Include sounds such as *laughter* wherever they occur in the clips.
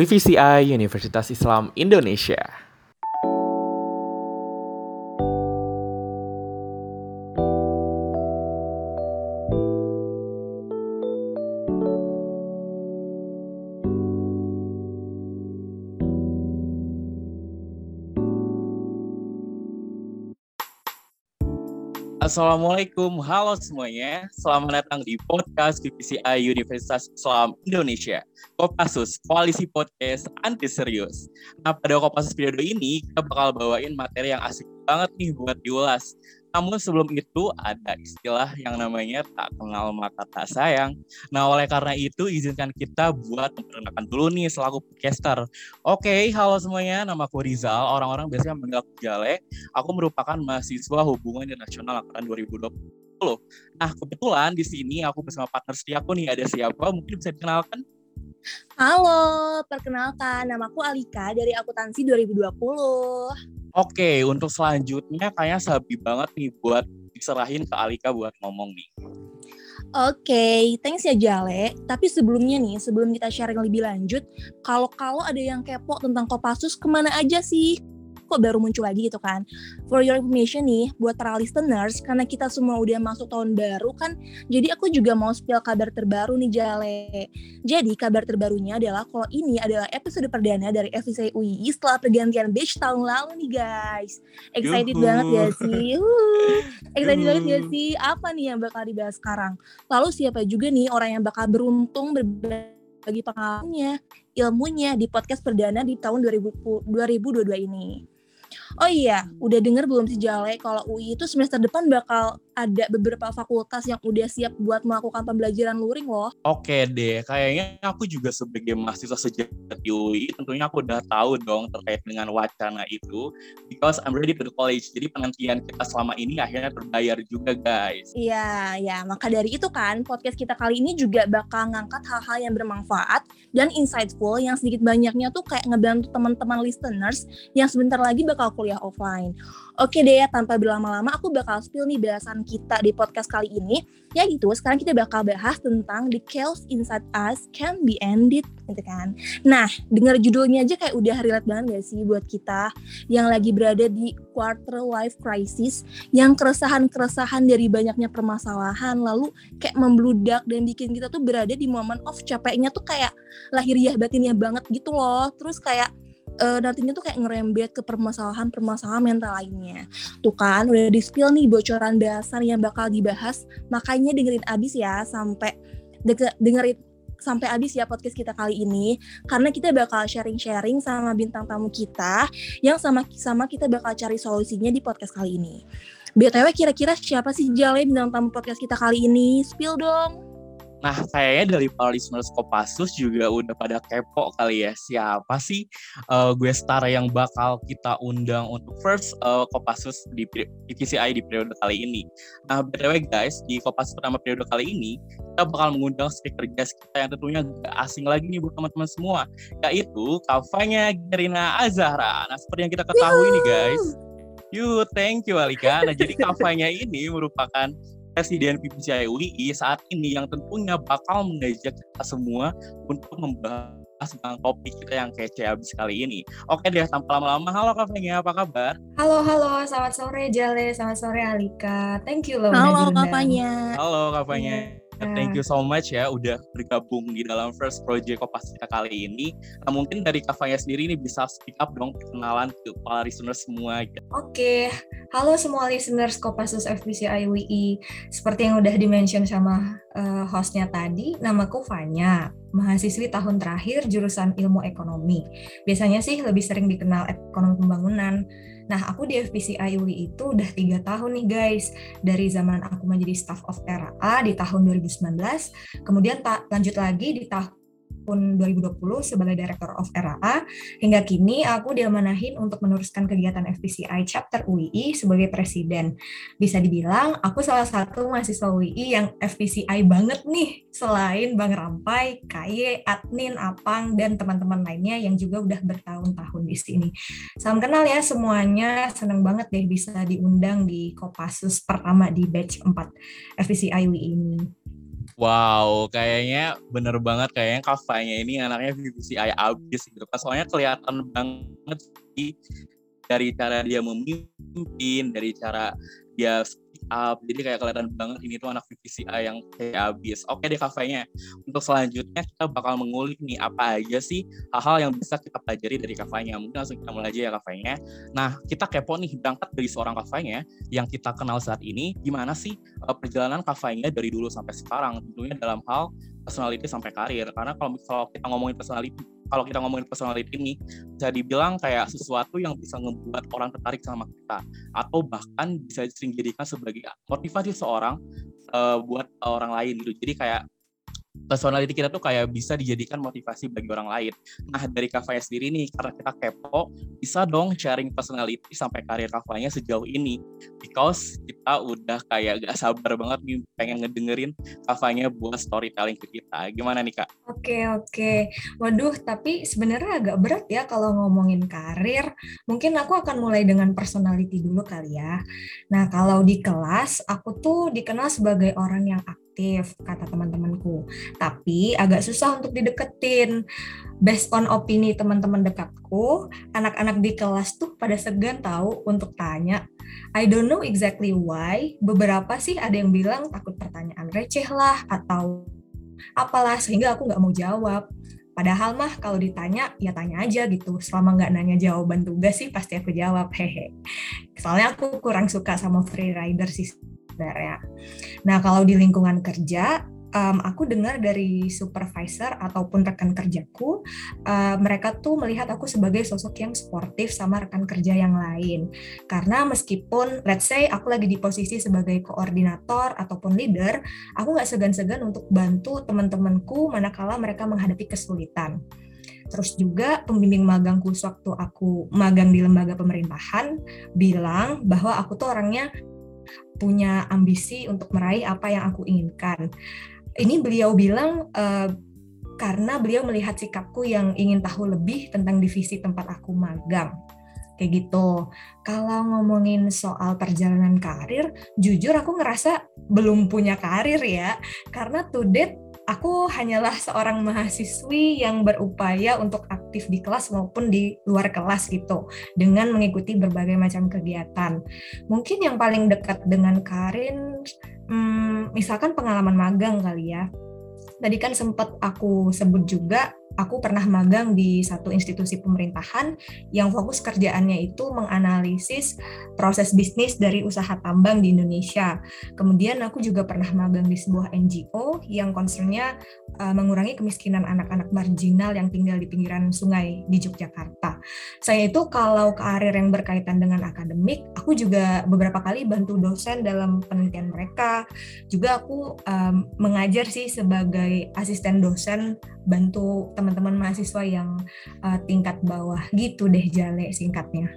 VVCI Universitas Islam Indonesia. Assalamualaikum, halo semuanya. Selamat datang di podcast VPCI Universitas Islam Indonesia. Kopassus, Koalisi Podcast Anti Serius. Nah, pada Kopassus periode ini, kita bakal bawain materi yang asik banget nih buat diulas. Namun sebelum itu ada istilah yang namanya tak kenal maka tak sayang. Nah oleh karena itu izinkan kita buat memperkenalkan dulu nih selaku podcaster. Oke, halo semuanya, nama aku Rizal. Orang-orang biasanya menganggap Jale. Aku merupakan mahasiswa hubungan internasional angkatan 2020. Nah kebetulan di sini aku bersama partner setiaku nih ada siapa? Mungkin bisa dikenalkan? Halo, perkenalkan nama aku Alika dari akuntansi 2020. Oke, untuk selanjutnya kayaknya sabi banget nih buat diserahin ke Alika buat ngomong nih. Oke, okay, thanks ya Jale. Tapi sebelumnya nih, sebelum kita sharing lebih lanjut, kalau-kalau ada yang kepo tentang Kopassus, ke mana aja sih? Kok baru muncul lagi gitu kan. For your information nih, buat para listeners, karena kita semua udah masuk tahun baru kan, jadi aku juga mau spill kabar terbaru nih Jale. Jadi kabar terbarunya adalah kalau ini adalah episode perdana dari FVC UI setelah pergantian batch tahun lalu nih guys. Excited Yuhu. banget ya sih? Excited banget ya sih? Apa nih yang bakal dibahas sekarang? Lalu siapa juga nih orang yang bakal beruntung berbagi pengalamannya, ilmunya di podcast perdana di tahun 2000, 2022 ini. Oh iya, udah denger belum sih Jale kalau UI itu semester depan bakal ada beberapa fakultas yang udah siap buat melakukan pembelajaran luring loh. Oke deh, kayaknya aku juga sebagai mahasiswa sejati UI tentunya aku udah tahu dong terkait dengan wacana itu because I'm ready to the college. Jadi penantian kita selama ini akhirnya terbayar juga guys. Iya, ya maka dari itu kan podcast kita kali ini juga bakal ngangkat hal-hal yang bermanfaat dan insightful yang sedikit banyaknya tuh kayak ngebantu teman-teman listeners yang sebentar lagi bakal kuliah offline. Oke deh ya, tanpa berlama-lama aku bakal spill nih bahasan kita di podcast kali ini, yaitu sekarang kita bakal bahas tentang The Chaos Inside Us Can Be Ended, gitu kan. Nah, dengar judulnya aja kayak udah relate banget gak sih buat kita yang lagi berada di quarter life crisis, yang keresahan-keresahan dari banyaknya permasalahan, lalu kayak membludak dan bikin kita tuh berada di momen of capeknya tuh kayak lahiriah batinnya banget gitu loh. Terus kayak uh, nantinya tuh kayak ngerembet ke permasalahan-permasalahan mental lainnya. Tuh kan udah di spill nih bocoran dasar yang bakal dibahas, makanya dengerin abis ya sampai dengerin sampai habis ya podcast kita kali ini karena kita bakal sharing-sharing sama bintang tamu kita yang sama sama kita bakal cari solusinya di podcast kali ini. BTW kira-kira siapa sih Jale bintang tamu podcast kita kali ini? Spill dong. Nah, kayaknya dari para listeners Kopassus juga udah pada kepo kali ya siapa sih uh, gue star yang bakal kita undang untuk first uh, Kopassus di PCI di periode kali ini. Nah, btw guys, di Kopassus pertama periode kali ini kita bakal mengundang speaker guest kita yang tentunya gak asing lagi nih buat teman-teman semua, yaitu kafanya Gerina Azahra. Nah, seperti yang kita ketahui nih guys. You, thank you Alika. Nah, jadi kafanya ini merupakan Presiden PPCI UI saat ini yang tentunya bakal mengajak kita semua untuk membahas tentang topik kita yang kece abis kali ini. Oke deh, tanpa lama-lama, halo Kak Fenya, apa kabar? Halo, halo, selamat sore Jale, selamat sore Alika. Thank you loh. Halo Kak Fenya. Halo Kak Fenya. Thank you so much ya udah bergabung di dalam first project Kopastika kali ini. Nah, mungkin dari Kavanya sendiri ini bisa speak up dong kenalan ke para listeners semua. Gitu. Oke, halo semua listeners Kopassus FBC IWI. Seperti yang udah dimention sama uh, hostnya tadi, namaku Fanya, mahasiswi tahun terakhir jurusan ilmu ekonomi. Biasanya sih lebih sering dikenal ekonomi pembangunan. Nah, aku di FPC UI itu udah tiga tahun nih guys. Dari zaman aku menjadi staff of RA di tahun 2019, kemudian tak lanjut lagi di tahun tahun 2020 sebagai Director of RAA, hingga kini aku diamanahin untuk meneruskan kegiatan FPCI Chapter UII sebagai Presiden. Bisa dibilang, aku salah satu mahasiswa UII yang FPCI banget nih, selain Bang Rampai, Kaye, Adnin, Apang, dan teman-teman lainnya yang juga udah bertahun-tahun di sini. Salam kenal ya semuanya, senang banget deh bisa diundang di Kopassus pertama di batch 4 FPCI UII ini. Wow, kayaknya bener banget kayaknya kafanya ini anaknya VVCI abis gitu kan. Soalnya kelihatan banget sih dari cara dia memimpin, dari cara dia up. Jadi kayak kelihatan banget ini tuh anak VVCI yang kayak abis oke deh kafenya. Untuk selanjutnya kita bakal mengulik nih apa aja sih hal-hal yang bisa kita pelajari dari kafenya. Mungkin langsung kita mulai aja ya kafenya. Nah kita kepo nih berangkat dari seorang kafenya yang kita kenal saat ini gimana sih uh, perjalanan kafenya dari dulu sampai sekarang? Tentunya dalam hal personality sampai karir. Karena kalau kalau kita ngomongin personality kalau kita ngomongin personality ini bisa dibilang kayak sesuatu yang bisa membuat orang tertarik sama kita. Atau bahkan bisa sering dijadikan sebagai motivasi seorang uh, buat orang lain gitu. Jadi kayak personality kita tuh kayak bisa dijadikan motivasi bagi orang lain. Nah dari Kavanya sendiri nih, karena kita kepo, bisa dong sharing personality sampai karir Kavanya sejauh ini. Because kita udah kayak gak sabar banget nih pengen ngedengerin Kavanya buat storytelling ke kita. Gimana nih Kak? Oke, oke. Waduh, tapi sebenarnya agak berat ya kalau ngomongin karir. Mungkin aku akan mulai dengan personality dulu kali ya. Nah, kalau di kelas, aku tuh dikenal sebagai orang yang aktif kata teman-temanku. Tapi agak susah untuk dideketin. Based on opini teman-teman dekatku anak-anak di kelas tuh pada segan tahu untuk tanya. I don't know exactly why. Beberapa sih ada yang bilang takut pertanyaan receh lah atau apalah sehingga aku nggak mau jawab. Padahal mah kalau ditanya ya tanya aja gitu. Selama nggak nanya jawaban tugas sih pasti aku jawab hehe. Soalnya aku kurang suka sama free rider sih sebenarnya. Nah, kalau di lingkungan kerja, um, aku dengar dari supervisor ataupun rekan kerjaku, uh, mereka tuh melihat aku sebagai sosok yang sportif sama rekan kerja yang lain. Karena meskipun, let's say aku lagi di posisi sebagai koordinator ataupun leader, aku nggak segan-segan untuk bantu teman-temanku manakala mereka menghadapi kesulitan. Terus juga pembimbing magangku sewaktu aku magang di lembaga pemerintahan bilang bahwa aku tuh orangnya punya ambisi untuk meraih apa yang aku inginkan. Ini beliau bilang uh, karena beliau melihat sikapku yang ingin tahu lebih tentang divisi tempat aku magang. Kayak gitu. Kalau ngomongin soal perjalanan karir, jujur aku ngerasa belum punya karir ya. Karena to date aku hanyalah seorang mahasiswi yang berupaya untuk aktif di kelas maupun di luar kelas gitu dengan mengikuti berbagai macam kegiatan. Mungkin yang paling dekat dengan Karin, hmm, misalkan pengalaman magang kali ya. Tadi kan sempat aku sebut juga aku pernah magang di satu institusi pemerintahan yang fokus kerjaannya itu menganalisis proses bisnis dari usaha tambang di Indonesia. Kemudian aku juga pernah magang di sebuah NGO yang concernnya uh, mengurangi kemiskinan anak-anak marginal yang tinggal di pinggiran sungai di Yogyakarta. Saya itu kalau karir yang berkaitan dengan akademik, aku juga beberapa kali bantu dosen dalam penelitian mereka. Juga aku um, mengajar sih sebagai asisten dosen bantu teman-teman mahasiswa yang uh, tingkat bawah gitu deh Jale singkatnya.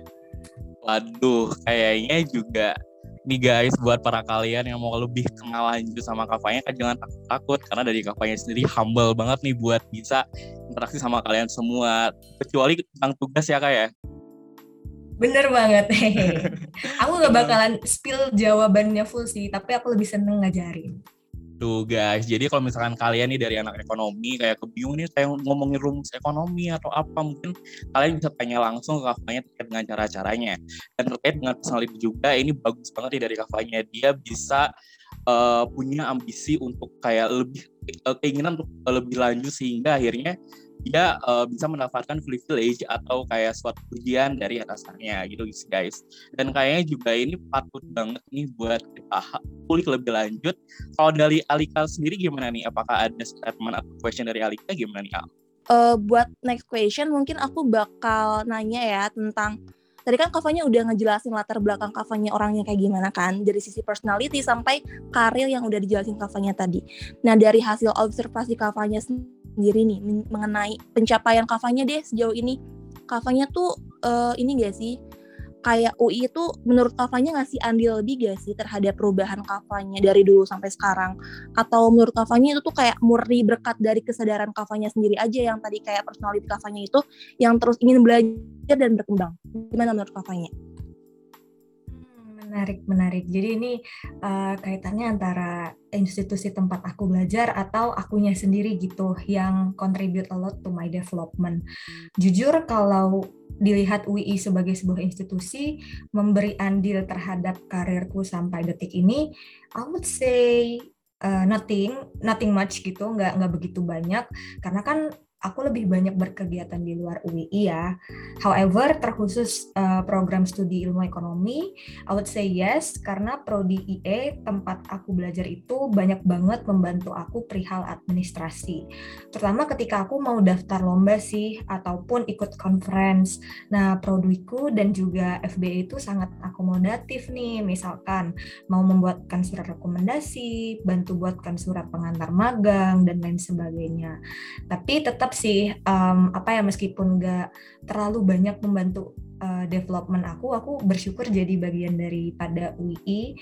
Waduh, kayaknya juga nih guys buat para kalian yang mau lebih kenal lanjut sama kafanya kan jangan takut, takut. Karena dari kafanya sendiri humble banget nih buat bisa interaksi sama kalian semua. Kecuali tentang tugas ya kak ya. Bener banget. *laughs* Aku gak bakalan spill jawabannya full sih tapi aku lebih seneng ngajarin Tuh guys, jadi kalau misalkan kalian nih dari anak ekonomi kayak kebingung nih kayak ngomongin rumus ekonomi atau apa mungkin kalian bisa tanya langsung ke kafanya terkait dengan cara-caranya. Dan terkait dengan personality juga ini bagus banget nih dari kafanya dia bisa uh, punya ambisi untuk kayak lebih uh, keinginan untuk lebih lanjut sehingga akhirnya dia uh, bisa mendapatkan privilege atau kayak suatu ujian dari atasannya gitu guys dan kayaknya juga ini patut banget nih buat kita kulik lebih lanjut kalau dari Alika sendiri gimana nih apakah ada statement atau question dari Alika gimana nih Al? Uh, buat next question mungkin aku bakal nanya ya tentang tadi kan kafanya udah ngejelasin latar belakang kafanya orangnya kayak gimana kan dari sisi personality sampai karir yang udah dijelasin kafanya tadi. Nah dari hasil observasi kafanya sendiri nih mengenai pencapaian kafanya deh sejauh ini. Kafanya tuh uh, ini gak sih kayak UI itu menurut kafanya ngasih andil lebih gak sih terhadap perubahan kafanya dari dulu sampai sekarang atau menurut kafanya itu tuh kayak murni berkat dari kesadaran kafanya sendiri aja yang tadi kayak personality kafanya itu yang terus ingin belajar dan berkembang gimana menurut kafanya? Menarik, menarik. Jadi ini uh, kaitannya antara institusi tempat aku belajar atau akunya sendiri gitu yang contribute a lot to my development. Jujur kalau dilihat UI sebagai sebuah institusi memberi andil terhadap karirku sampai detik ini, I would say uh, nothing, nothing much gitu, nggak nggak begitu banyak karena kan aku lebih banyak berkegiatan di luar UII ya. However, terkhusus uh, program studi ilmu ekonomi, I would say yes karena prodi IE tempat aku belajar itu banyak banget membantu aku perihal administrasi. Terutama ketika aku mau daftar lomba sih ataupun ikut conference. Nah, prodiku dan juga FBA itu sangat akomodatif nih. Misalkan mau membuatkan surat rekomendasi, bantu buatkan surat pengantar magang dan lain sebagainya. Tapi tetap sih um, apa ya meskipun nggak terlalu banyak membantu uh, development aku, aku bersyukur jadi bagian daripada UI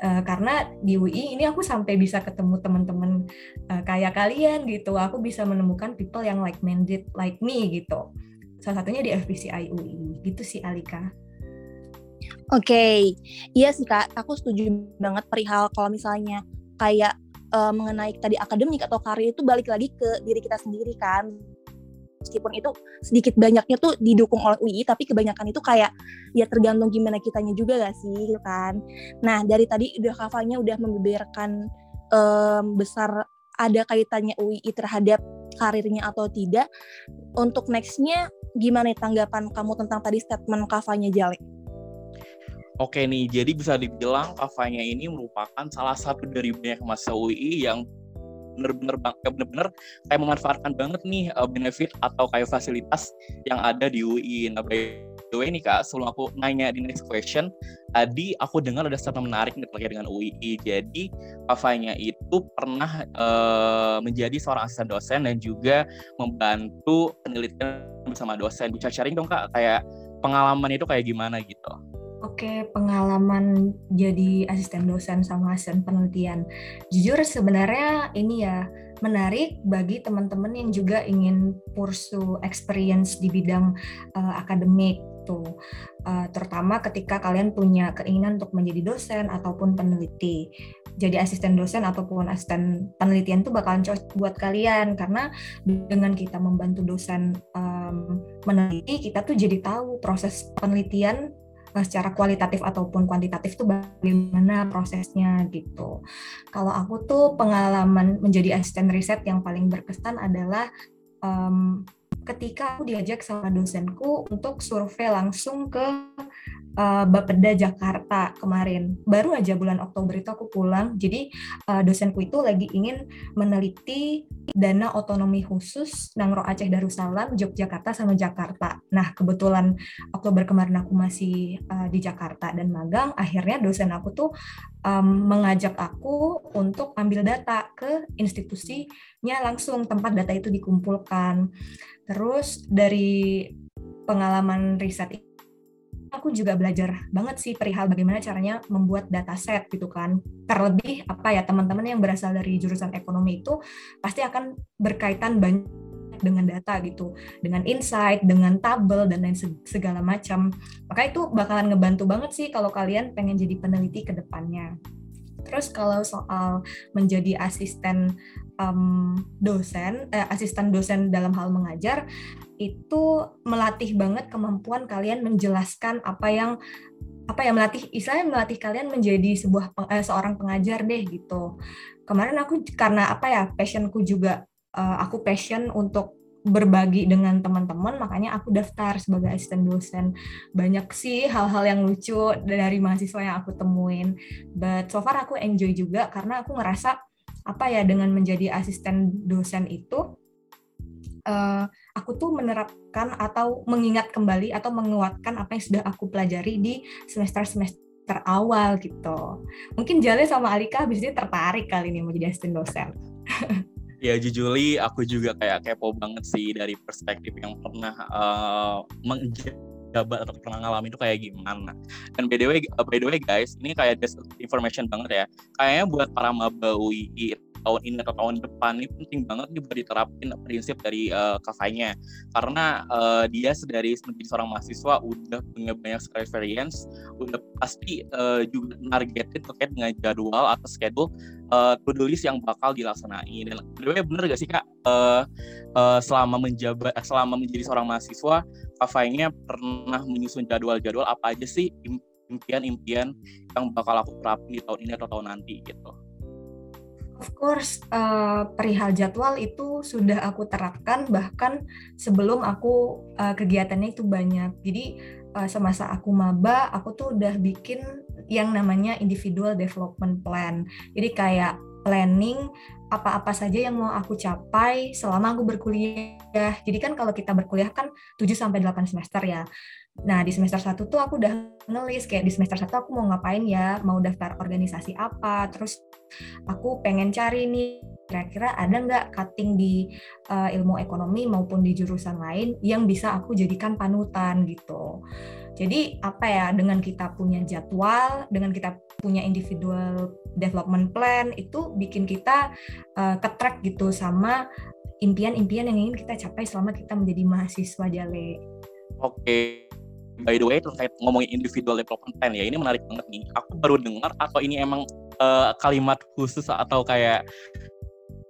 uh, karena di UI ini aku sampai bisa ketemu teman-teman uh, kayak kalian gitu. Aku bisa menemukan people yang like minded like me gitu. Salah satunya di FPCI UI gitu sih Alika. Oke, okay. iya sih kak, aku setuju banget perihal kalau misalnya kayak uh, mengenai tadi akademik atau karir itu balik lagi ke diri kita sendiri kan meskipun itu sedikit banyaknya tuh didukung oleh UI tapi kebanyakan itu kayak ya tergantung gimana kitanya juga gak sih gitu kan nah dari tadi udah kafanya udah membeberkan um, besar ada kaitannya UI terhadap karirnya atau tidak untuk nextnya gimana tanggapan kamu tentang tadi statement kafanya Jale? Oke nih, jadi bisa dibilang kafanya ini merupakan salah satu dari banyak masa UI yang bener-bener bener-bener kayak memanfaatkan banget nih uh, benefit atau kayak fasilitas yang ada di UI. Nah, by the way nih Kak, sebelum aku nanya di next question, tadi aku dengar ada satu menarik nih terkait dengan UI. Jadi Kafanya itu pernah uh, menjadi seorang asisten dosen dan juga membantu penelitian bersama dosen. Bisa sharing dong Kak, kayak pengalaman itu kayak gimana gitu? Oke, pengalaman jadi asisten dosen sama asisten penelitian. Jujur sebenarnya ini ya menarik bagi teman-teman yang juga ingin pursue experience di bidang uh, akademik tuh. Uh, terutama ketika kalian punya keinginan untuk menjadi dosen ataupun peneliti. Jadi asisten dosen ataupun asisten penelitian itu bakalan cocok buat kalian karena dengan kita membantu dosen um, meneliti, kita tuh jadi tahu proses penelitian secara kualitatif ataupun kuantitatif tuh bagaimana prosesnya gitu. Kalau aku tuh pengalaman menjadi asisten riset yang paling berkesan adalah um, ketika aku diajak sama dosenku untuk survei langsung ke uh, Bapeda Jakarta kemarin. Baru aja bulan Oktober itu aku pulang. Jadi uh, dosenku itu lagi ingin meneliti dana otonomi khusus Nangro Aceh Darussalam, Yogyakarta sama Jakarta. Nah, kebetulan Oktober kemarin aku masih uh, di Jakarta dan magang, akhirnya dosen aku tuh um, mengajak aku untuk ambil data ke institusinya langsung tempat data itu dikumpulkan. Terus dari pengalaman riset aku juga belajar banget sih perihal bagaimana caranya membuat dataset gitu kan. Terlebih apa ya teman-teman yang berasal dari jurusan ekonomi itu pasti akan berkaitan banyak dengan data gitu, dengan insight, dengan tabel dan lain segala macam. Maka itu bakalan ngebantu banget sih kalau kalian pengen jadi peneliti ke depannya. Terus kalau soal menjadi asisten um, dosen, eh, asisten dosen dalam hal mengajar, itu melatih banget kemampuan kalian menjelaskan apa yang apa ya melatih istilahnya melatih kalian menjadi sebuah eh, seorang pengajar deh gitu. Kemarin aku karena apa ya passionku juga uh, aku passion untuk berbagi dengan teman-teman makanya aku daftar sebagai asisten dosen banyak sih hal-hal yang lucu dari mahasiswa yang aku temuin but so far aku enjoy juga karena aku ngerasa apa ya dengan menjadi asisten dosen itu uh, aku tuh menerapkan atau mengingat kembali atau menguatkan apa yang sudah aku pelajari di semester-semester awal gitu. Mungkin Jale sama Alika habis tertarik kali ini mau jadi asisten dosen. *laughs* ya jujuli aku juga kayak kepo banget sih dari perspektif yang pernah uh, menjabat atau pernah ngalamin itu kayak gimana. Dan by the way, by the way guys, ini kayak information banget ya. Kayaknya buat para maba UI tahun ini atau tahun depan ini penting banget nih buat diterapin prinsip dari uh, kakaknya karena uh, dia dari menjadi seorang mahasiswa udah punya banyak experience udah pasti uh, juga nargetin terkait dengan jadwal atau schedule uh, to do list yang bakal dilaksanain. Dan bener gak sih kak? Uh, uh, selama menjabat selama menjadi seorang mahasiswa kakaknya pernah menyusun jadwal-jadwal apa aja sih impian-impian yang bakal aku terapin di tahun ini atau tahun nanti gitu. Of course, uh, perihal jadwal itu sudah aku terapkan bahkan sebelum aku uh, kegiatannya itu banyak. Jadi uh, semasa aku maba, aku tuh udah bikin yang namanya individual development plan. Jadi kayak planning apa-apa saja yang mau aku capai selama aku berkuliah. Jadi kan kalau kita berkuliah kan 7 sampai 8 semester ya. Nah, di semester 1 tuh aku udah nulis kayak di semester 1 aku mau ngapain ya, mau daftar organisasi apa, terus aku pengen cari nih kira-kira ada nggak cutting di uh, ilmu ekonomi maupun di jurusan lain yang bisa aku jadikan panutan gitu. Jadi apa ya dengan kita punya jadwal, dengan kita punya individual development plan itu bikin kita uh, ketrack gitu sama impian-impian yang ingin kita capai selama kita menjadi mahasiswa Jale. Oke, by the way terkait ngomongin individual development plan ya ini menarik banget nih. Aku baru dengar atau ini emang uh, kalimat khusus atau kayak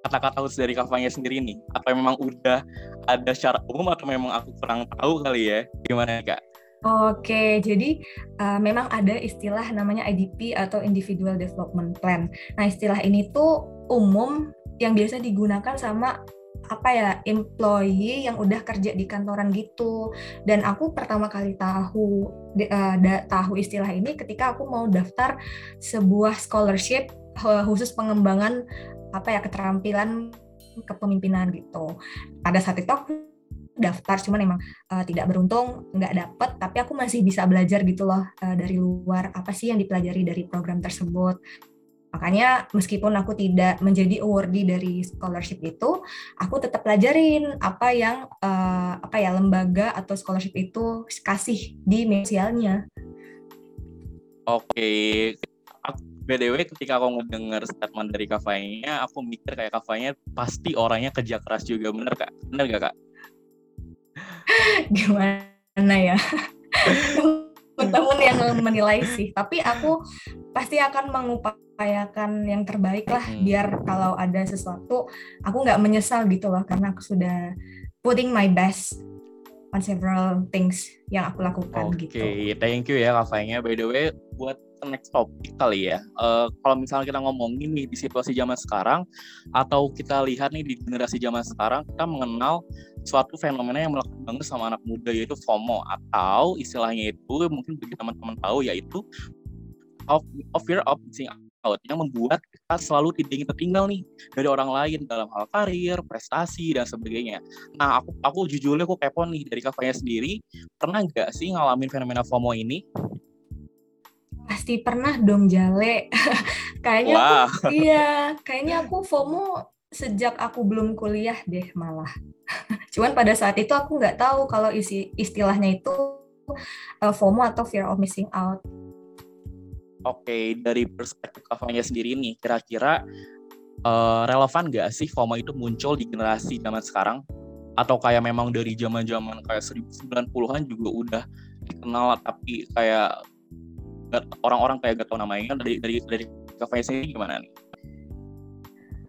kata-kata khusus dari kafanya sendiri nih? Atau memang udah ada secara umum atau memang aku kurang tahu kali ya? Gimana kak? Oke, jadi uh, memang ada istilah namanya IDP atau Individual Development Plan. Nah, istilah ini tuh umum yang biasa digunakan sama apa ya employee yang udah kerja di kantoran gitu. Dan aku pertama kali tahu uh, da, tahu istilah ini ketika aku mau daftar sebuah scholarship khusus pengembangan apa ya keterampilan kepemimpinan gitu. Pada saat itu aku daftar cuman emang uh, tidak beruntung nggak dapet tapi aku masih bisa belajar gitu loh uh, dari luar. Apa sih yang dipelajari dari program tersebut Makanya meskipun aku tidak menjadi awardee dari scholarship itu, aku tetap pelajarin apa yang uh, apa ya lembaga atau scholarship itu kasih di sosialnya. Oke, BDW ketika aku ngedenger statement dari kafanya, aku mikir kayak kafanya pasti orangnya kerja keras juga, bener kak? Bener gak kak? *laughs* Gimana ya? *laughs* teman-teman yang menilai sih tapi aku pasti akan mengupayakan yang terbaik lah hmm. biar kalau ada sesuatu aku nggak menyesal gitu loh karena aku sudah putting my best on several things yang aku lakukan okay, gitu. Oke, thank you ya Kafanya. By the way, buat next topic kali ya. Uh, kalau misalnya kita ngomongin nih di situasi zaman sekarang atau kita lihat nih di generasi zaman sekarang, kita mengenal suatu fenomena yang melekat banget sama anak muda yaitu FOMO atau istilahnya itu mungkin bagi teman-teman tahu yaitu of, of fear of missing out yang membuat kita selalu tidak ingin tertinggal nih dari orang lain dalam hal karir, prestasi dan sebagainya. Nah, aku aku jujurnya aku kepo nih dari kafanya sendiri, pernah nggak sih ngalamin fenomena FOMO ini? Pasti pernah dong Jale. *laughs* kayaknya wow. aku, *laughs* iya, kayaknya aku FOMO sejak aku belum kuliah deh malah. *laughs* Cuman pada saat itu aku nggak tahu kalau isi istilahnya itu uh, FOMO atau fear of missing out. Oke, dari perspektif kafanya sendiri nih, kira-kira uh, relevan nggak sih FOMO itu muncul di generasi zaman sekarang? Atau kayak memang dari zaman-zaman kayak 1990-an juga udah dikenal tapi kayak orang-orang kayak gak tau namanya dari dari dari kafanya sendiri gimana nih?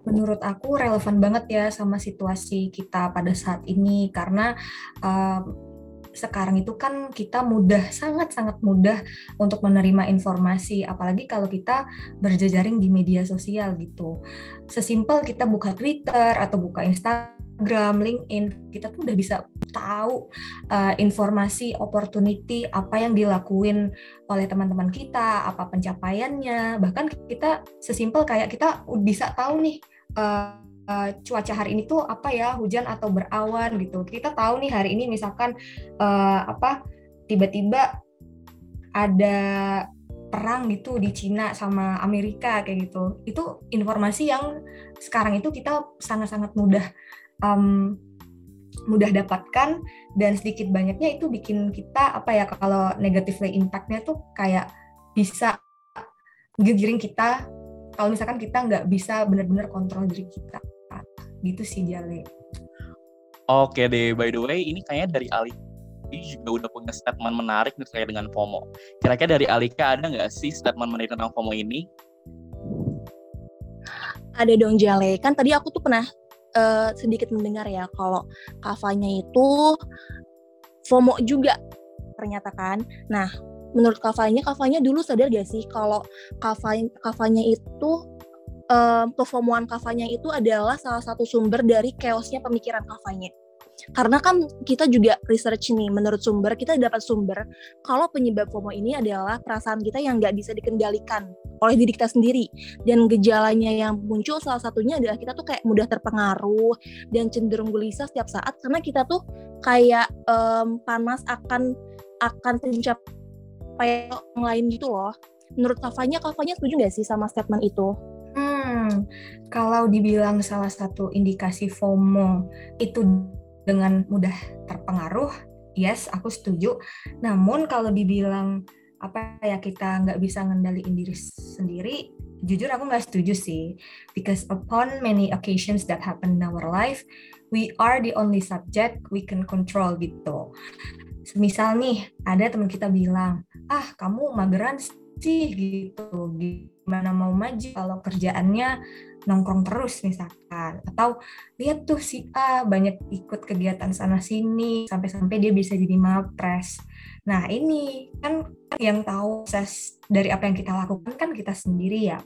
menurut aku relevan banget ya sama situasi kita pada saat ini karena uh, sekarang itu kan kita mudah sangat-sangat mudah untuk menerima informasi apalagi kalau kita berjejaring di media sosial gitu. Sesimpel kita buka Twitter atau buka Instagram, LinkedIn, kita tuh udah bisa tahu uh, informasi opportunity apa yang dilakuin oleh teman-teman kita, apa pencapaiannya. Bahkan kita sesimpel kayak kita bisa tahu nih uh, uh, cuaca hari ini tuh apa ya hujan atau berawan gitu. Kita tahu nih hari ini misalkan uh, apa tiba-tiba ada perang gitu di Cina sama Amerika kayak gitu. Itu informasi yang sekarang itu kita sangat-sangat mudah um, mudah dapatkan dan sedikit banyaknya itu bikin kita apa ya kalau negatively impactnya tuh kayak bisa ngegiring kita kalau misalkan kita nggak bisa benar-benar kontrol diri kita gitu sih Jale. Oke deh, by the way, ini kayaknya dari Ali juga udah punya statement menarik nih terkait dengan FOMO. Kira-kira dari Alika ada nggak sih statement menarik tentang FOMO ini? Ada dong Jale. Kan tadi aku tuh pernah uh, sedikit mendengar ya kalau kafanya itu FOMO juga ternyata kan. Nah, menurut kafanya, kafanya dulu sadar gak sih kalau kafanya, kafanya itu um, kefomoan kafanya itu adalah salah satu sumber dari chaosnya pemikiran kafanya. Karena kan kita juga research nih, menurut sumber kita dapat sumber kalau penyebab FOMO ini adalah perasaan kita yang nggak bisa dikendalikan oleh diri kita sendiri dan gejalanya yang muncul salah satunya adalah kita tuh kayak mudah terpengaruh dan cenderung gelisah setiap saat karena kita tuh kayak um, panas akan akan pencapaian yang lain gitu loh. Menurut Kavanya, Kavanya setuju nggak sih sama statement itu? Hmm, kalau dibilang salah satu indikasi FOMO itu dengan mudah terpengaruh, yes, aku setuju. Namun kalau dibilang apa ya kita nggak bisa ngendaliin diri sendiri, jujur aku nggak setuju sih. Because upon many occasions that happen in our life, we are the only subject we can control gitu. Misal nih, ada teman kita bilang, ah kamu mageran sih gitu. Gimana mau maju kalau kerjaannya nongkrong terus misalkan? Atau lihat tuh si A banyak ikut kegiatan sana sini sampai-sampai dia bisa jadi mapres nah ini kan yang tahu ses dari apa yang kita lakukan kan kita sendiri ya.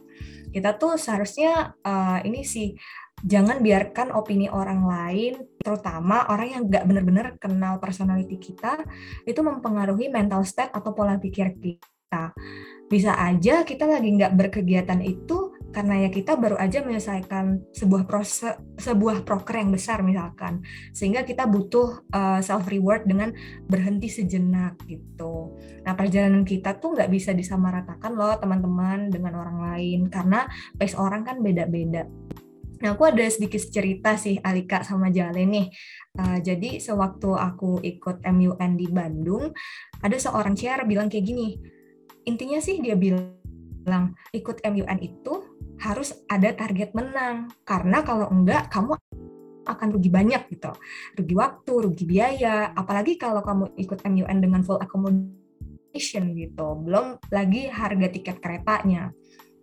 Kita tuh seharusnya uh, ini sih jangan biarkan opini orang lain, terutama orang yang nggak benar-benar kenal personality kita, itu mempengaruhi mental state atau pola pikir kita bisa aja kita lagi nggak berkegiatan itu karena ya kita baru aja menyelesaikan sebuah proses sebuah proker yang besar misalkan. Sehingga kita butuh uh, eh, self reward dengan berhenti sejenak gitu. Nah perjalanan kita tuh nggak bisa disamaratakan loh teman-teman dengan orang lain karena pace orang kan beda-beda. Nah, aku ada sedikit cerita sih Alika sama Jale nih. Uh, jadi sewaktu aku ikut MUN di Bandung, ada seorang chair bilang kayak gini, intinya sih dia bilang ikut MUN itu harus ada target menang. Karena kalau enggak kamu akan rugi banyak gitu. Rugi waktu rugi biaya. Apalagi kalau kamu ikut MUN dengan full accommodation gitu. Belum lagi harga tiket keretanya.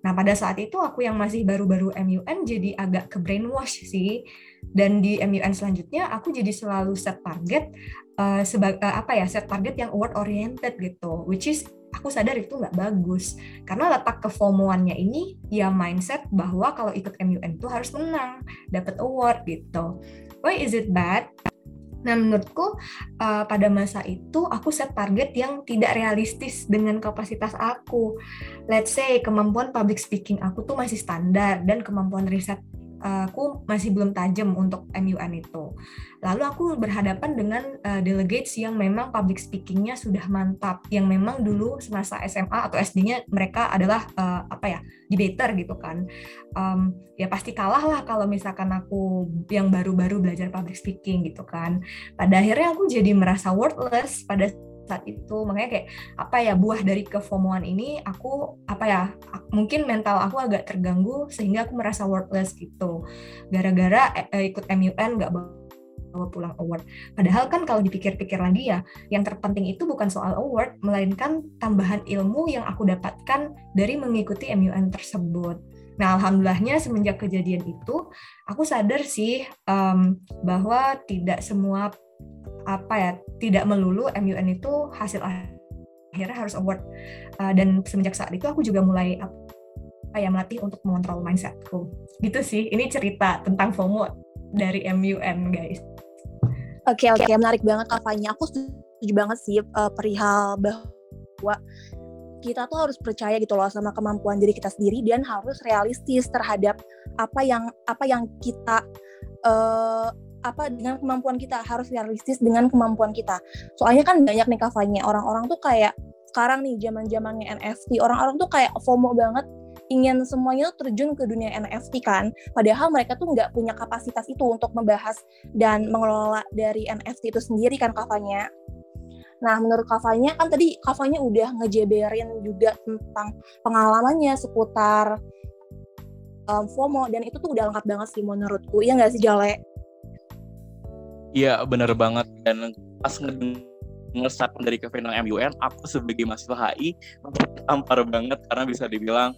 Nah, pada saat itu aku yang masih baru-baru MUN jadi agak ke brainwash sih. Dan di MUN selanjutnya aku jadi selalu set target uh, eh, sebagai uh, apa ya, set target yang award oriented gitu, which is aku sadar itu nggak bagus. Karena letak kefomoannya ini ya mindset bahwa kalau ikut MUN itu harus menang dapat award gitu. Why is it bad? Nah, menurutku uh, pada masa itu aku set target yang tidak realistis dengan kapasitas aku. Let's say kemampuan public speaking aku tuh masih standar dan kemampuan riset aku masih belum tajam untuk MUN itu. Lalu aku berhadapan dengan uh, delegates yang memang public speakingnya sudah mantap, yang memang dulu semasa SMA atau SD-nya mereka adalah uh, apa ya debater gitu kan. Um, ya pasti kalah lah kalau misalkan aku yang baru-baru belajar public speaking gitu kan. Pada akhirnya aku jadi merasa worthless pada saat itu. Makanya kayak apa ya buah dari kefomoan ini aku apa ya mungkin mental aku agak terganggu sehingga aku merasa worthless gitu. Gara-gara eh, ikut MUN nggak bawa pulang award. Padahal kan kalau dipikir-pikir lagi ya yang terpenting itu bukan soal award melainkan tambahan ilmu yang aku dapatkan dari mengikuti MUN tersebut. Nah, alhamdulillahnya semenjak kejadian itu, aku sadar sih um, bahwa tidak semua apa ya tidak melulu MUN itu hasil akhirnya harus award. Uh, dan semenjak saat itu aku juga mulai apa ya melatih untuk mengontrol mindsetku. Gitu sih ini cerita tentang FOMO dari MUN guys. Oke okay, oke okay. menarik banget apanya aku setuju banget sih uh, perihal bahwa kita tuh harus percaya gitu loh sama kemampuan diri kita sendiri dan harus realistis terhadap apa yang apa yang kita uh, apa dengan kemampuan kita harus realistis dengan kemampuan kita soalnya kan banyak nih kafanya orang-orang tuh kayak sekarang nih zaman zamannya NFT orang-orang tuh kayak FOMO banget ingin semuanya tuh terjun ke dunia NFT kan padahal mereka tuh nggak punya kapasitas itu untuk membahas dan mengelola dari NFT itu sendiri kan kafanya Nah, menurut kafanya kan tadi kafanya udah ngejeberin juga tentang pengalamannya seputar um, FOMO dan itu tuh udah lengkap banget sih menurutku. Iya nggak sih Jale? Iya bener banget dan pas ngedenger statement dari Kevin MUN, aku sebagai mahasiswa HI tampar banget karena bisa dibilang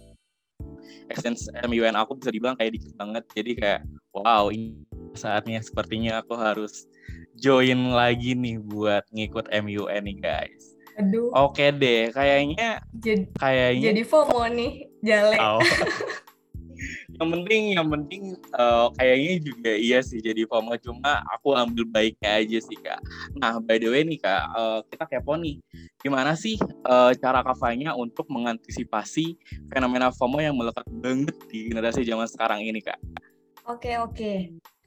extens MUN aku bisa dibilang kayak dikit banget. Jadi kayak wow ini saatnya sepertinya aku harus join lagi nih buat ngikut MUN nih guys. Aduh. Oke deh, kayaknya jadi, kayaknya jadi FOMO nih, Jale. Oh. *laughs* yang penting yang penting uh, kayaknya juga iya sih jadi FOMO. Cuma aku ambil baiknya aja sih kak. Nah by the way nih kak uh, kita kepo nih. Gimana sih uh, cara kafanya untuk mengantisipasi fenomena FOMO yang melekat banget di generasi zaman sekarang ini kak? Oke.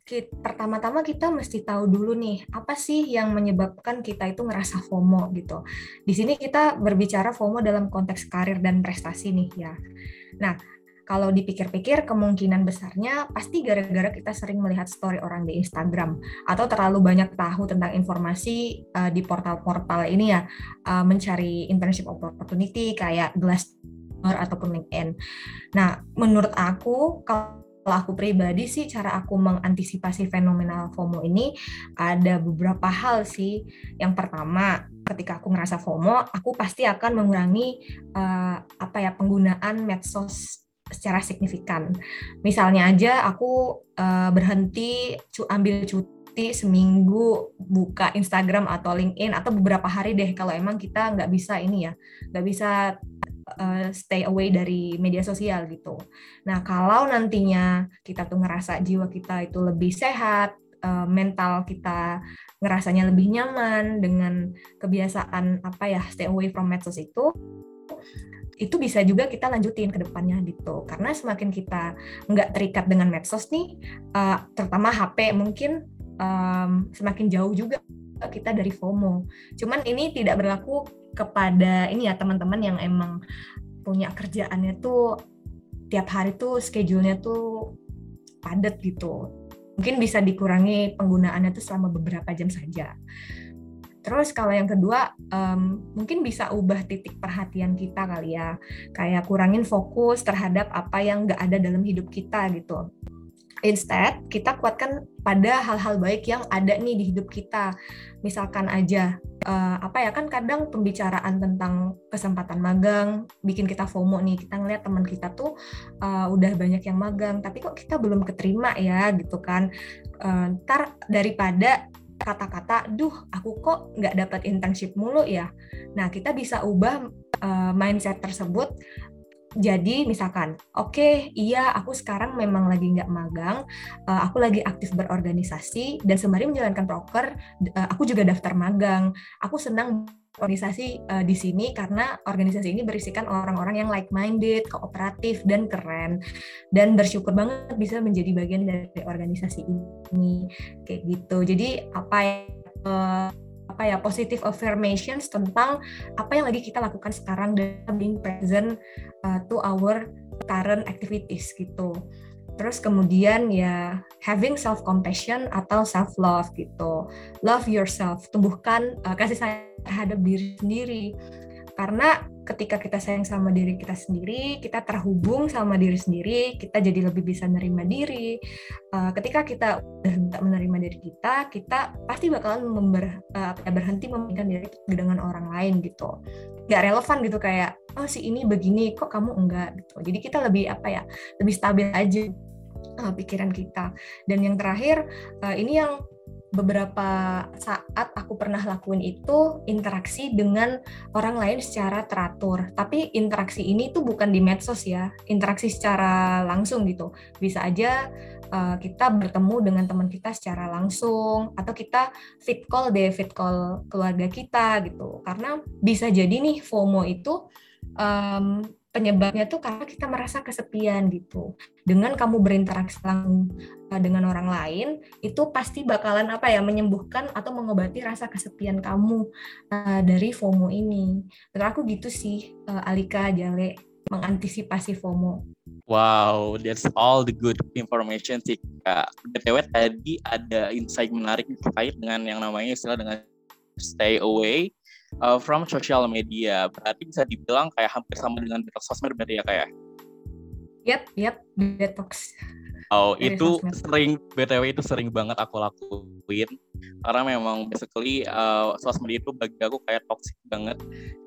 Oke pertama-tama kita mesti tahu dulu nih apa sih yang menyebabkan kita itu ngerasa FOMO gitu. Di sini kita berbicara FOMO dalam konteks karir dan prestasi nih ya. Nah, kalau dipikir-pikir kemungkinan besarnya pasti gara-gara kita sering melihat story orang di Instagram atau terlalu banyak tahu tentang informasi uh, di portal-portal ini ya uh, mencari internship opportunity kayak Glassdoor ataupun LinkedIn. Nah, menurut aku kalau aku pribadi sih cara aku mengantisipasi fenomena FOMO ini ada beberapa hal sih. Yang pertama, ketika aku ngerasa FOMO, aku pasti akan mengurangi uh, apa ya penggunaan medsos secara signifikan. Misalnya aja aku uh, berhenti cu ambil cuti seminggu buka Instagram atau LinkedIn atau beberapa hari deh kalau emang kita nggak bisa ini ya nggak bisa uh, stay away dari media sosial gitu. Nah kalau nantinya kita tuh ngerasa jiwa kita itu lebih sehat, uh, mental kita ngerasanya lebih nyaman dengan kebiasaan apa ya stay away from medsos itu itu bisa juga kita lanjutin ke depannya gitu. Karena semakin kita nggak terikat dengan medsos nih uh, terutama HP mungkin um, semakin jauh juga kita dari FOMO. Cuman ini tidak berlaku kepada ini ya teman-teman yang emang punya kerjaannya tuh tiap hari tuh schedule-nya tuh padat gitu. Mungkin bisa dikurangi penggunaannya tuh selama beberapa jam saja Terus kalau yang kedua, um, mungkin bisa ubah titik perhatian kita kali ya, kayak kurangin fokus terhadap apa yang nggak ada dalam hidup kita gitu. Instead, kita kuatkan pada hal-hal baik yang ada nih di hidup kita. Misalkan aja, uh, apa ya kan kadang pembicaraan tentang kesempatan magang bikin kita FOMO nih. Kita ngeliat teman kita tuh uh, udah banyak yang magang, tapi kok kita belum keterima ya gitu kan. Uh, ntar daripada kata-kata, duh aku kok nggak dapat internship mulu ya. Nah kita bisa ubah uh, mindset tersebut jadi misalkan, oke, okay, iya aku sekarang memang lagi nggak magang, uh, aku lagi aktif berorganisasi dan sembari menjalankan proker, uh, aku juga daftar magang. Aku senang organisasi uh, di sini karena organisasi ini berisikan orang-orang yang like-minded, kooperatif, dan keren. Dan bersyukur banget bisa menjadi bagian dari organisasi ini. Kayak gitu. Jadi apa ya, uh, apa ya positive affirmations tentang apa yang lagi kita lakukan sekarang dan being present uh, to our current activities gitu. Terus kemudian ya having self compassion atau self love gitu. Love yourself, tumbuhkan uh, kasih sayang terhadap diri sendiri. Karena ketika kita sayang sama diri kita sendiri, kita terhubung sama diri sendiri, kita jadi lebih bisa menerima diri. Uh, ketika kita udah menerima diri kita, kita pasti bakalan member, uh, berhenti membandingkan diri dengan orang lain gitu. Gak relevan gitu kayak, oh si ini begini, kok kamu enggak gitu. Jadi kita lebih apa ya, lebih stabil aja uh, pikiran kita. Dan yang terakhir, uh, ini yang beberapa saat aku pernah lakuin itu interaksi dengan orang lain secara teratur. Tapi interaksi ini tuh bukan di medsos ya, interaksi secara langsung gitu. Bisa aja uh, kita bertemu dengan teman kita secara langsung atau kita fit call deh, fit call keluarga kita gitu. Karena bisa jadi nih FOMO itu um, penyebabnya tuh karena kita merasa kesepian gitu. Dengan kamu berinteraksi langsung eh, dengan orang lain, itu pasti bakalan apa ya menyembuhkan atau mengobati rasa kesepian kamu uh, dari FOMO ini. Menurut aku gitu sih, uh, Alika Jale mengantisipasi FOMO. Wow, that's all the good information sih Kak. BTW tadi ada insight menarik terkait dengan yang namanya istilah dengan stay away uh, from social media. Berarti bisa dibilang kayak hampir sama dengan sosmed berarti ya kayak. Ya? Yap, yap, detox. Oh, itu sosmed. sering BTW itu sering banget aku lakuin karena memang basically uh, sosmed itu bagi aku kayak toxic banget.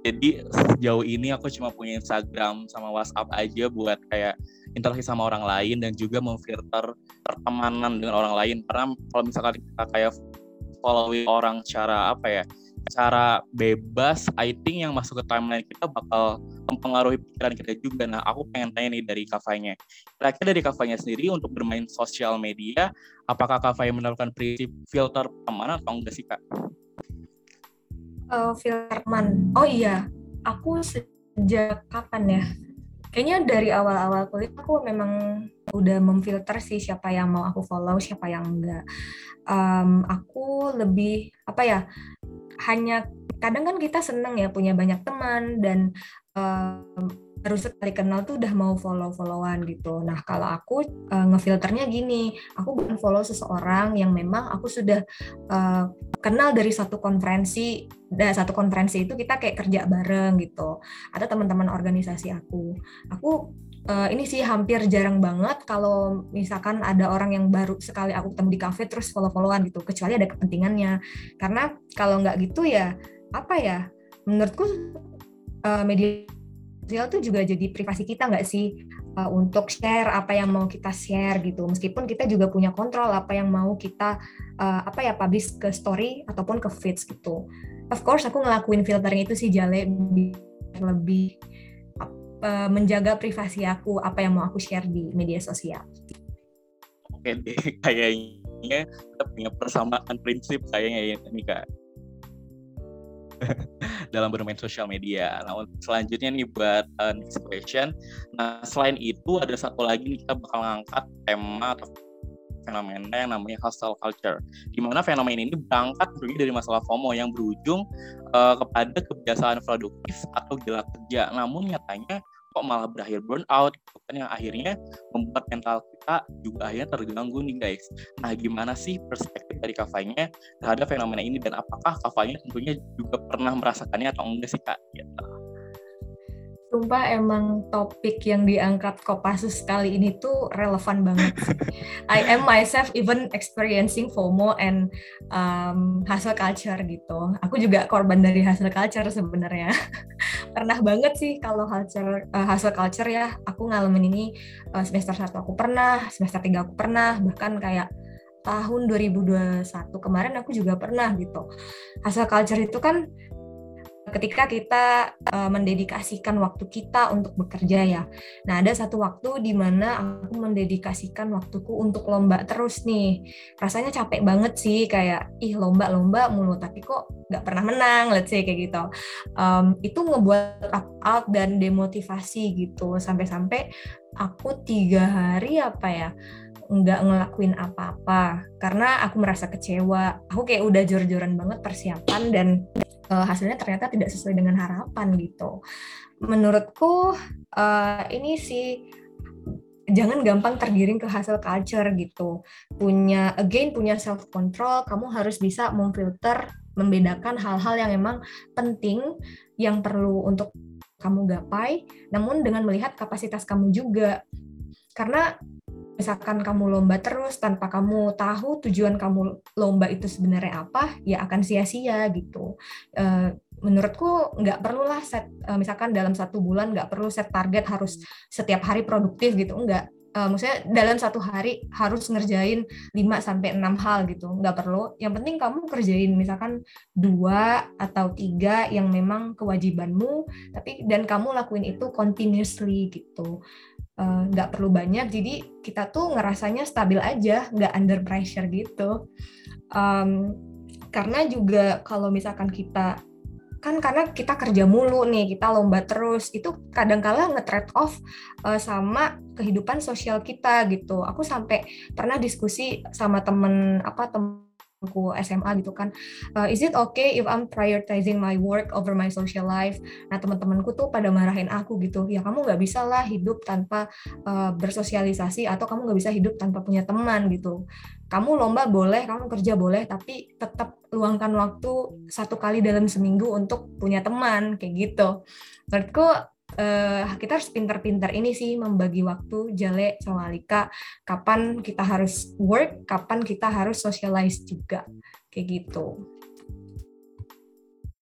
Jadi sejauh ini aku cuma punya Instagram sama WhatsApp aja buat kayak interaksi sama orang lain dan juga memfilter pertemanan dengan orang lain karena kalau misalkan kita kayak following orang cara apa ya cara bebas I think yang masuk ke timeline kita bakal mempengaruhi pikiran kita juga. Nah aku pengen tanya nih dari kafanya kira-kira dari kafanya sendiri untuk bermain sosial media apakah kafanya menerapkan prinsip filter pertemanan atau enggak sih kak? Uh, filter man oh iya aku sejak kapan ya kayaknya dari awal-awal kuliah aku memang udah memfilter sih siapa yang mau aku follow siapa yang enggak. Um, aku lebih apa ya hanya kadang kan kita seneng ya punya banyak teman dan um, baru sekali kenal tuh udah mau follow-followan gitu. Nah kalau aku uh, ngefilternya gini, aku bukan follow seseorang yang memang aku sudah uh, kenal dari satu konferensi, dan satu konferensi itu kita kayak kerja bareng gitu, atau teman-teman organisasi aku. Aku uh, ini sih hampir jarang banget kalau misalkan ada orang yang baru sekali aku ketemu di cafe terus follow-followan gitu, kecuali ada kepentingannya. Karena kalau nggak gitu ya apa ya? Menurutku uh, media sosial tuh juga jadi privasi kita nggak sih uh, untuk share apa yang mau kita share gitu. Meskipun kita juga punya kontrol apa yang mau kita uh, apa ya publish ke story ataupun ke feeds gitu. Of course aku ngelakuin filtering itu sih jale lebih menjaga privasi aku apa yang mau aku share di media sosial. Oke deh, *laughs* kayaknya kita punya persamaan prinsip kayaknya ya ini kak *laughs* dalam bermain sosial media. Nah selanjutnya nih buat uh, next question. Nah selain itu ada satu lagi nih kita bakal ngangkat tema atau fenomena yang namanya hustle culture. Di mana fenomena ini berangkat dari masalah FOMO yang berujung uh, kepada kebiasaan produktif atau gila kerja. Namun nyatanya kok malah berakhir burnout kan yang akhirnya membuat mental kita juga akhirnya terganggu nih guys. Nah gimana sih perspektif dari kafanya terhadap fenomena ini dan apakah kafanya tentunya juga pernah merasakannya atau enggak sih kak? Gitu. Sumpah emang topik yang diangkat Kopassus kali ini tuh relevan banget. I am myself even experiencing FOMO and um, hustle culture gitu. Aku juga korban dari hustle culture sebenarnya. *laughs* pernah banget sih kalau hustle, uh, hustle culture ya. Aku ngalamin ini uh, semester 1 aku pernah, semester 3 aku pernah, bahkan kayak tahun 2021 kemarin aku juga pernah gitu. Hustle culture itu kan ketika kita uh, mendedikasikan waktu kita untuk bekerja ya. Nah, ada satu waktu di mana aku mendedikasikan waktuku untuk lomba terus nih. Rasanya capek banget sih, kayak ih lomba-lomba mulu, tapi kok nggak pernah menang, let's say kayak gitu. Um, itu ngebuat up out dan demotivasi gitu, sampai-sampai aku tiga hari apa ya nggak ngelakuin apa-apa karena aku merasa kecewa. Aku kayak udah jor-joran banget persiapan dan uh, hasilnya ternyata tidak sesuai dengan harapan gitu. Menurutku uh, ini sih jangan gampang tergiring ke hasil culture gitu. Punya again punya self control, kamu harus bisa memfilter, membedakan hal-hal yang memang penting yang perlu untuk kamu gapai, namun dengan melihat kapasitas kamu juga. Karena misalkan kamu lomba terus tanpa kamu tahu tujuan kamu lomba itu sebenarnya apa, ya akan sia-sia gitu. Uh, menurutku nggak perlulah set, uh, misalkan dalam satu bulan nggak perlu set target harus setiap hari produktif gitu, enggak. Uh, maksudnya dalam satu hari harus ngerjain 5 sampai enam hal gitu, nggak perlu. Yang penting kamu kerjain misalkan dua atau tiga yang memang kewajibanmu, tapi dan kamu lakuin itu continuously gitu Eh, nggak uh, perlu banyak. Jadi kita tuh ngerasanya stabil aja nggak under pressure gitu. Um, karena juga kalau misalkan kita kan karena kita kerja mulu nih kita lomba terus itu kadang-kala nge-trade off uh, sama kehidupan sosial kita gitu. Aku sampai pernah diskusi sama temen apa temen aku SMA gitu kan uh, is it okay if I'm prioritizing my work over my social life? Nah teman-temanku tuh pada marahin aku gitu ya kamu nggak bisa lah hidup tanpa uh, bersosialisasi atau kamu nggak bisa hidup tanpa punya teman gitu. Kamu lomba boleh kamu kerja boleh tapi tetap luangkan waktu satu kali dalam seminggu untuk punya teman kayak gitu. Menurutku uh, kita harus pinter-pinter ini sih membagi waktu Jale sama Alika kapan kita harus work kapan kita harus socialize juga kayak gitu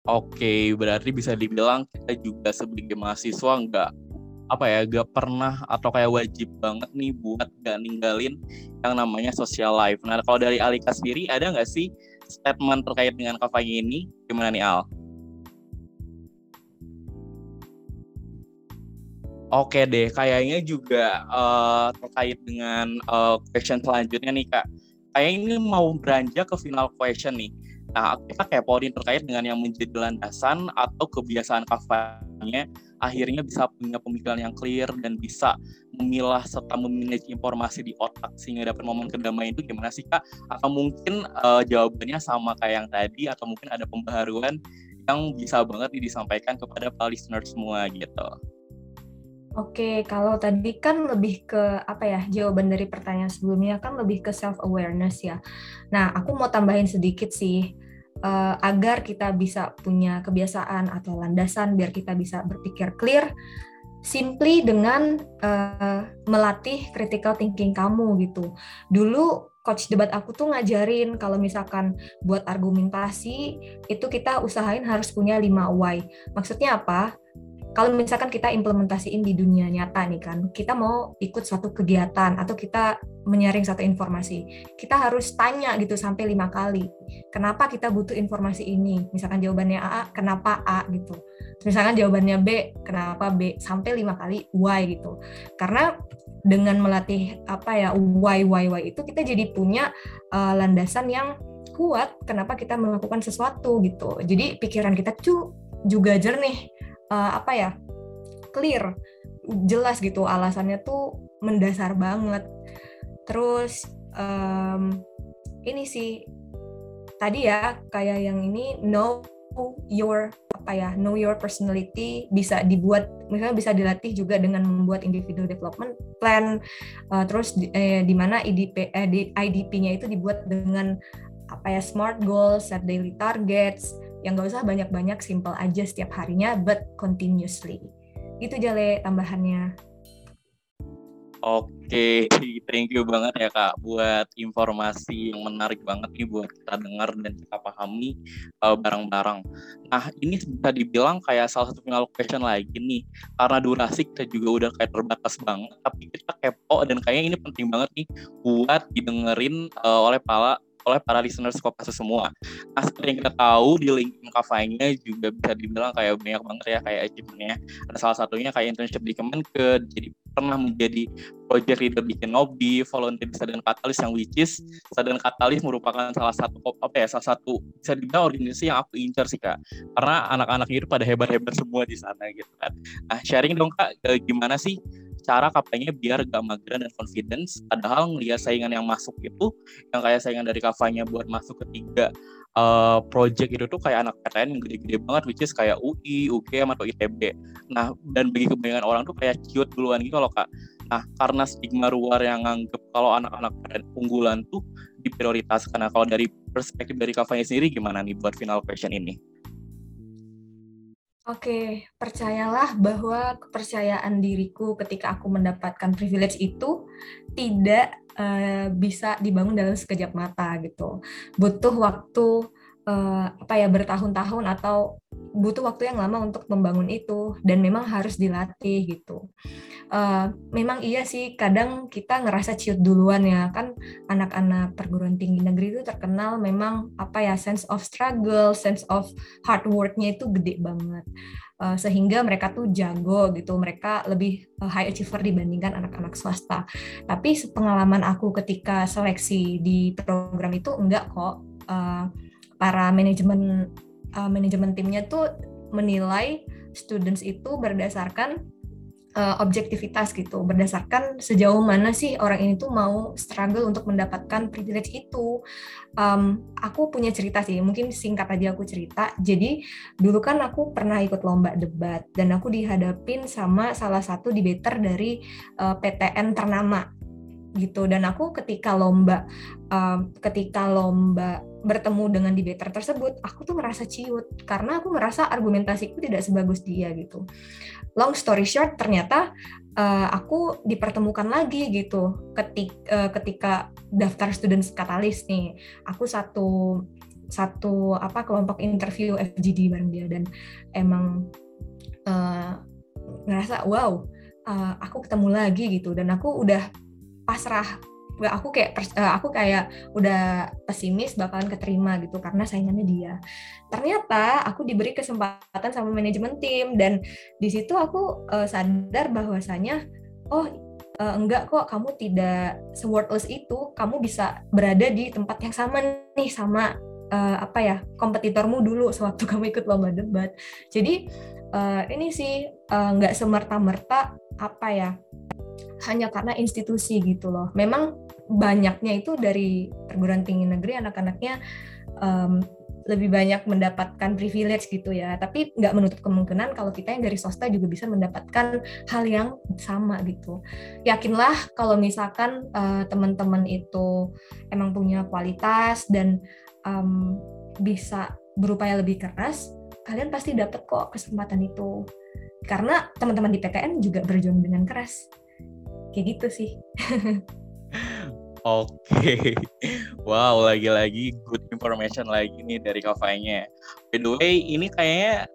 Oke, berarti bisa dibilang kita juga sebagai mahasiswa nggak apa ya, nggak pernah atau kayak wajib banget nih buat nggak ninggalin yang namanya social life. Nah, kalau dari Alika sendiri ada nggak sih statement terkait dengan kampanye ini? Gimana nih Al? Oke deh, kayaknya juga uh, terkait dengan uh, question selanjutnya nih kak. Kayaknya ini mau beranjak ke final question nih Nah, kita kepoin terkait dengan yang menjadi landasan atau kebiasaan kafannya akhirnya bisa punya pemikiran yang clear dan bisa memilah serta memanage informasi di otak sehingga dapat momen kedamaian itu gimana sih Kak? Atau mungkin uh, jawabannya sama kayak yang tadi atau mungkin ada pembaharuan yang bisa banget disampaikan kepada para listener semua gitu. Oke, kalau tadi kan lebih ke apa ya jawaban dari pertanyaan sebelumnya kan lebih ke self awareness ya. Nah, aku mau tambahin sedikit sih uh, agar kita bisa punya kebiasaan atau landasan biar kita bisa berpikir clear. Simply dengan uh, melatih critical thinking kamu gitu. Dulu coach debat aku tuh ngajarin kalau misalkan buat argumentasi itu kita usahain harus punya 5 why. Maksudnya apa? Kalau misalkan kita implementasiin di dunia nyata nih kan, kita mau ikut suatu kegiatan atau kita menyaring satu informasi, kita harus tanya gitu sampai lima kali, kenapa kita butuh informasi ini? Misalkan jawabannya A, kenapa A gitu. Misalkan jawabannya B, kenapa B? Sampai lima kali why gitu. Karena dengan melatih apa ya why why why itu kita jadi punya uh, landasan yang kuat kenapa kita melakukan sesuatu gitu. Jadi pikiran kita tuh juga jernih uh, apa ya clear jelas gitu alasannya tuh mendasar banget. Terus um, ini sih tadi ya kayak yang ini know your apa ya know your personality bisa dibuat misalnya bisa dilatih juga dengan membuat individual development plan uh, terus di, eh, di mana IDP eh, IDP-nya itu dibuat dengan apa ya smart goals set daily targets yang gak usah banyak-banyak simple aja setiap harinya but continuously. Itu jale tambahannya. Oke, thank you banget ya kak buat informasi yang menarik banget nih buat kita dengar dan kita pahami uh, bareng-bareng. Nah ini bisa dibilang kayak salah satu final question lagi nih, karena durasi kita juga udah kayak terbatas banget, tapi kita kepo dan kayaknya ini penting banget nih buat didengerin uh, oleh para oleh para listeners Kopassus semua. Nah, seperti yang kita tahu di LinkedIn Kafanya juga bisa dibilang kayak banyak banget ya kayak achievementnya. Ada salah satunya kayak internship di Kemenkeu, jadi pernah menjadi project leader di Kenobi, volunteer di Sadar Katalis yang which is Sadar Katalis merupakan salah satu apa ya salah satu bisa dibilang organisasi yang aku incar sih kak karena anak-anaknya itu pada hebat-hebat semua di sana gitu kan. Nah sharing dong kak gimana sih cara kapanya biar gak mageran dan confidence. Padahal ngeliat saingan yang masuk itu yang kayak saingan dari kafanya buat masuk ke tiga uh, project itu tuh kayak anak PTN yang gede-gede banget which is kayak UI, UGM atau ITB nah dan bagi kebanyakan orang tuh kayak cute duluan gitu loh kak. Nah karena stigma luar yang nganggep kalau anak-anak PTN unggulan tuh diprioritaskan. Nah kalau dari perspektif dari kafanya sendiri gimana nih buat final question ini? Oke, percayalah bahwa kepercayaan diriku ketika aku mendapatkan privilege itu tidak uh, bisa dibangun dalam sekejap mata gitu. Butuh waktu uh, apa ya bertahun-tahun atau butuh waktu yang lama untuk membangun itu dan memang harus dilatih gitu. Uh, memang iya sih kadang kita ngerasa ciut duluan ya kan anak-anak perguruan tinggi negeri itu terkenal memang apa ya sense of struggle, sense of hard worknya itu gede banget. Uh, sehingga mereka tuh jago gitu, mereka lebih high achiever dibandingkan anak-anak swasta. Tapi pengalaman aku ketika seleksi di program itu enggak kok. Uh, para manajemen uh, manajemen timnya tuh menilai students itu berdasarkan uh, objektivitas gitu, berdasarkan sejauh mana sih orang ini tuh mau struggle untuk mendapatkan privilege itu. Um, aku punya cerita sih, mungkin singkat aja aku cerita. Jadi dulu kan aku pernah ikut lomba debat dan aku dihadapin sama salah satu debater dari uh, PTN ternama gitu. Dan aku ketika lomba um, ketika lomba bertemu dengan debater tersebut aku tuh ngerasa ciut. Karena aku ngerasa argumentasiku tidak sebagus dia gitu. Long story short ternyata uh, aku dipertemukan lagi gitu. Ketika uh, ketika daftar students katalis nih aku satu satu apa kelompok interview FGD bareng dia. Dan emang uh, ngerasa wow uh, aku ketemu lagi gitu. Dan aku udah pasrah aku kayak uh, aku kayak udah pesimis bakalan keterima gitu karena saingannya dia. Ternyata aku diberi kesempatan sama manajemen tim dan di situ aku uh, sadar bahwasanya oh uh, enggak kok kamu tidak se-worthless itu, kamu bisa berada di tempat yang sama nih sama uh, apa ya kompetitormu dulu sewaktu *laughs* kamu ikut lomba debat. Jadi uh, ini sih nggak uh, semerta-merta apa ya hanya karena institusi gitu loh. Memang banyaknya itu dari perguruan tinggi negeri anak-anaknya um, lebih banyak mendapatkan privilege gitu ya. Tapi nggak menutup kemungkinan kalau kita yang dari swasta juga bisa mendapatkan hal yang sama gitu. Yakinlah kalau misalkan uh, teman-teman itu emang punya kualitas dan um, bisa berupaya lebih keras, kalian pasti dapat kok kesempatan itu. Karena teman-teman di PTN juga berjuang dengan keras kayak gitu sih Oke, okay. wow lagi-lagi good information lagi nih dari kafanya. By the way, ini kayaknya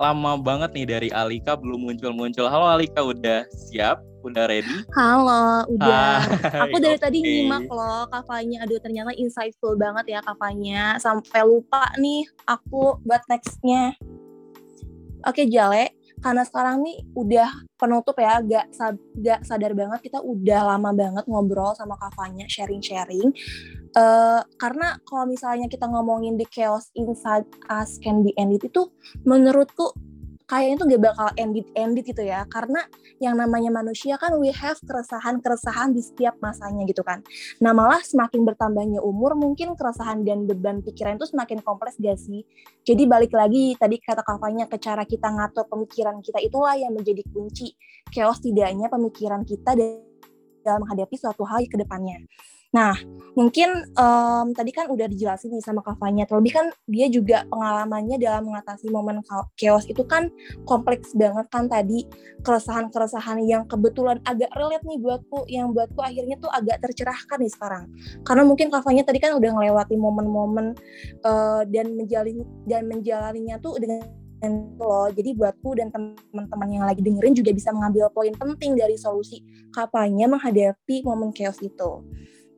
lama banget nih dari Alika belum muncul-muncul. Halo Alika, udah siap? Udah ready? Halo, udah. Hai, Aku dari okay. tadi nyimak loh kafanya. Aduh, ternyata insightful banget ya kafanya. Sampai lupa nih aku buat nextnya. Oke, Jale karena sekarang nih udah penutup ya, gak, gak sadar banget kita udah lama banget ngobrol sama Kavanya, sharing-sharing. Uh, karena kalau misalnya kita ngomongin the chaos inside us can be ended itu menurutku kayaknya tuh gak bakal ended-ended gitu ya. Karena yang namanya manusia kan we have keresahan-keresahan di setiap masanya gitu kan. Nah malah semakin bertambahnya umur mungkin keresahan dan beban pikiran itu semakin kompleks gak sih? Jadi balik lagi tadi kata kafanya ke cara kita ngatur pemikiran kita itulah yang menjadi kunci chaos tidaknya pemikiran kita dalam menghadapi suatu hal ke depannya Nah, mungkin um, tadi kan udah dijelasin nih sama Kavanya, terlebih kan dia juga pengalamannya dalam mengatasi momen chaos itu kan kompleks banget kan tadi keresahan-keresahan yang kebetulan agak relate nih buatku, yang buatku akhirnya tuh agak tercerahkan nih sekarang. Karena mungkin Kavanya tadi kan udah ngelewati momen-momen uh, dan menjalin dan menjalaninya tuh dengan loh. Jadi buatku dan teman-teman yang lagi dengerin juga bisa mengambil poin penting dari solusi kapanya menghadapi momen chaos itu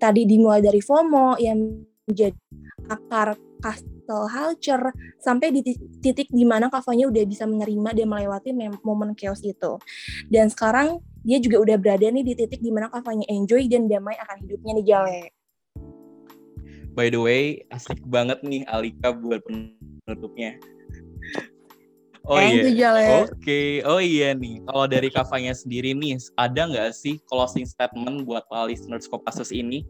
tadi dimulai dari FOMO yang menjadi akar castle culture sampai di titik di mana kafanya udah bisa menerima dan melewati momen chaos itu. Dan sekarang dia juga udah berada nih di titik di mana kafanya enjoy dan damai akan hidupnya di Jale. By the way, asik banget nih Alika buat penutupnya. Oh iya. Oke. Okay. Oh iya nih. Kalau dari kafanya sendiri nih, ada nggak sih closing statement buat para listeners Kopassus ini?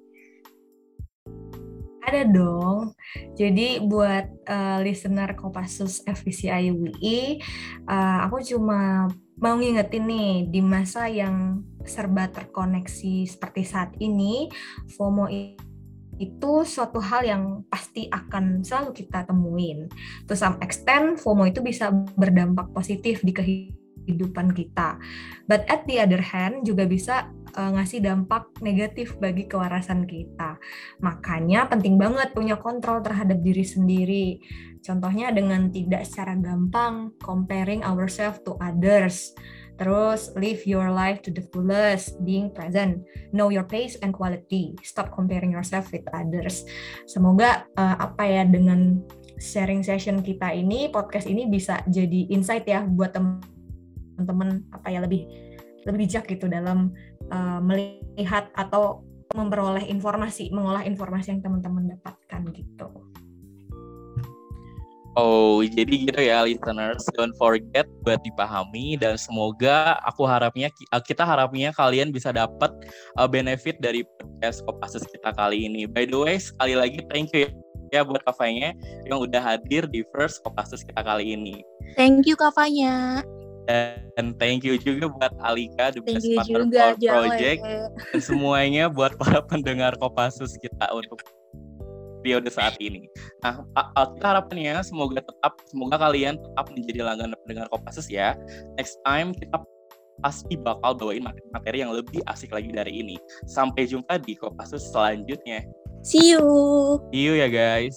Ada dong. Jadi buat uh, listener Kopassus FVCI UI, uh, eh, aku cuma mau ngingetin nih di masa yang serba terkoneksi seperti saat ini, FOMO itu suatu hal yang pasti akan selalu kita temuin. To some extent, FOMO itu bisa berdampak positif di kehidupan kita. But at the other hand, juga bisa uh, ngasih dampak negatif bagi kewarasan kita. Makanya penting banget punya kontrol terhadap diri sendiri. Contohnya dengan tidak secara gampang comparing ourselves to others Terus live your life to the fullest, being present, know your pace and quality, stop comparing yourself with others. Semoga uh, apa ya dengan sharing session kita ini, podcast ini bisa jadi insight ya buat teman-teman apa ya lebih lebih bijak gitu dalam uh, melihat atau memperoleh informasi, mengolah informasi yang teman-teman dapatkan gitu. Oh, jadi gitu ya listeners, don't forget buat dipahami dan semoga aku harapnya kita harapnya kalian bisa dapat uh, benefit dari podcast Kopassus kita kali ini. By the way, sekali lagi thank you ya buat kafanya yang udah hadir di first Kopassus kita kali ini. Thank you kafanya. Dan thank you juga buat Alika, The Thank Best Partner juga, for Project. Dan semuanya buat para *laughs* pendengar Kopassus kita untuk periode saat ini. Nah, kita harapannya semoga tetap, semoga kalian tetap menjadi langganan pendengar Kopassus ya. Next time kita pasti bakal bawain materi-materi yang lebih asik lagi dari ini. Sampai jumpa di Kopassus selanjutnya. See you. See you ya guys.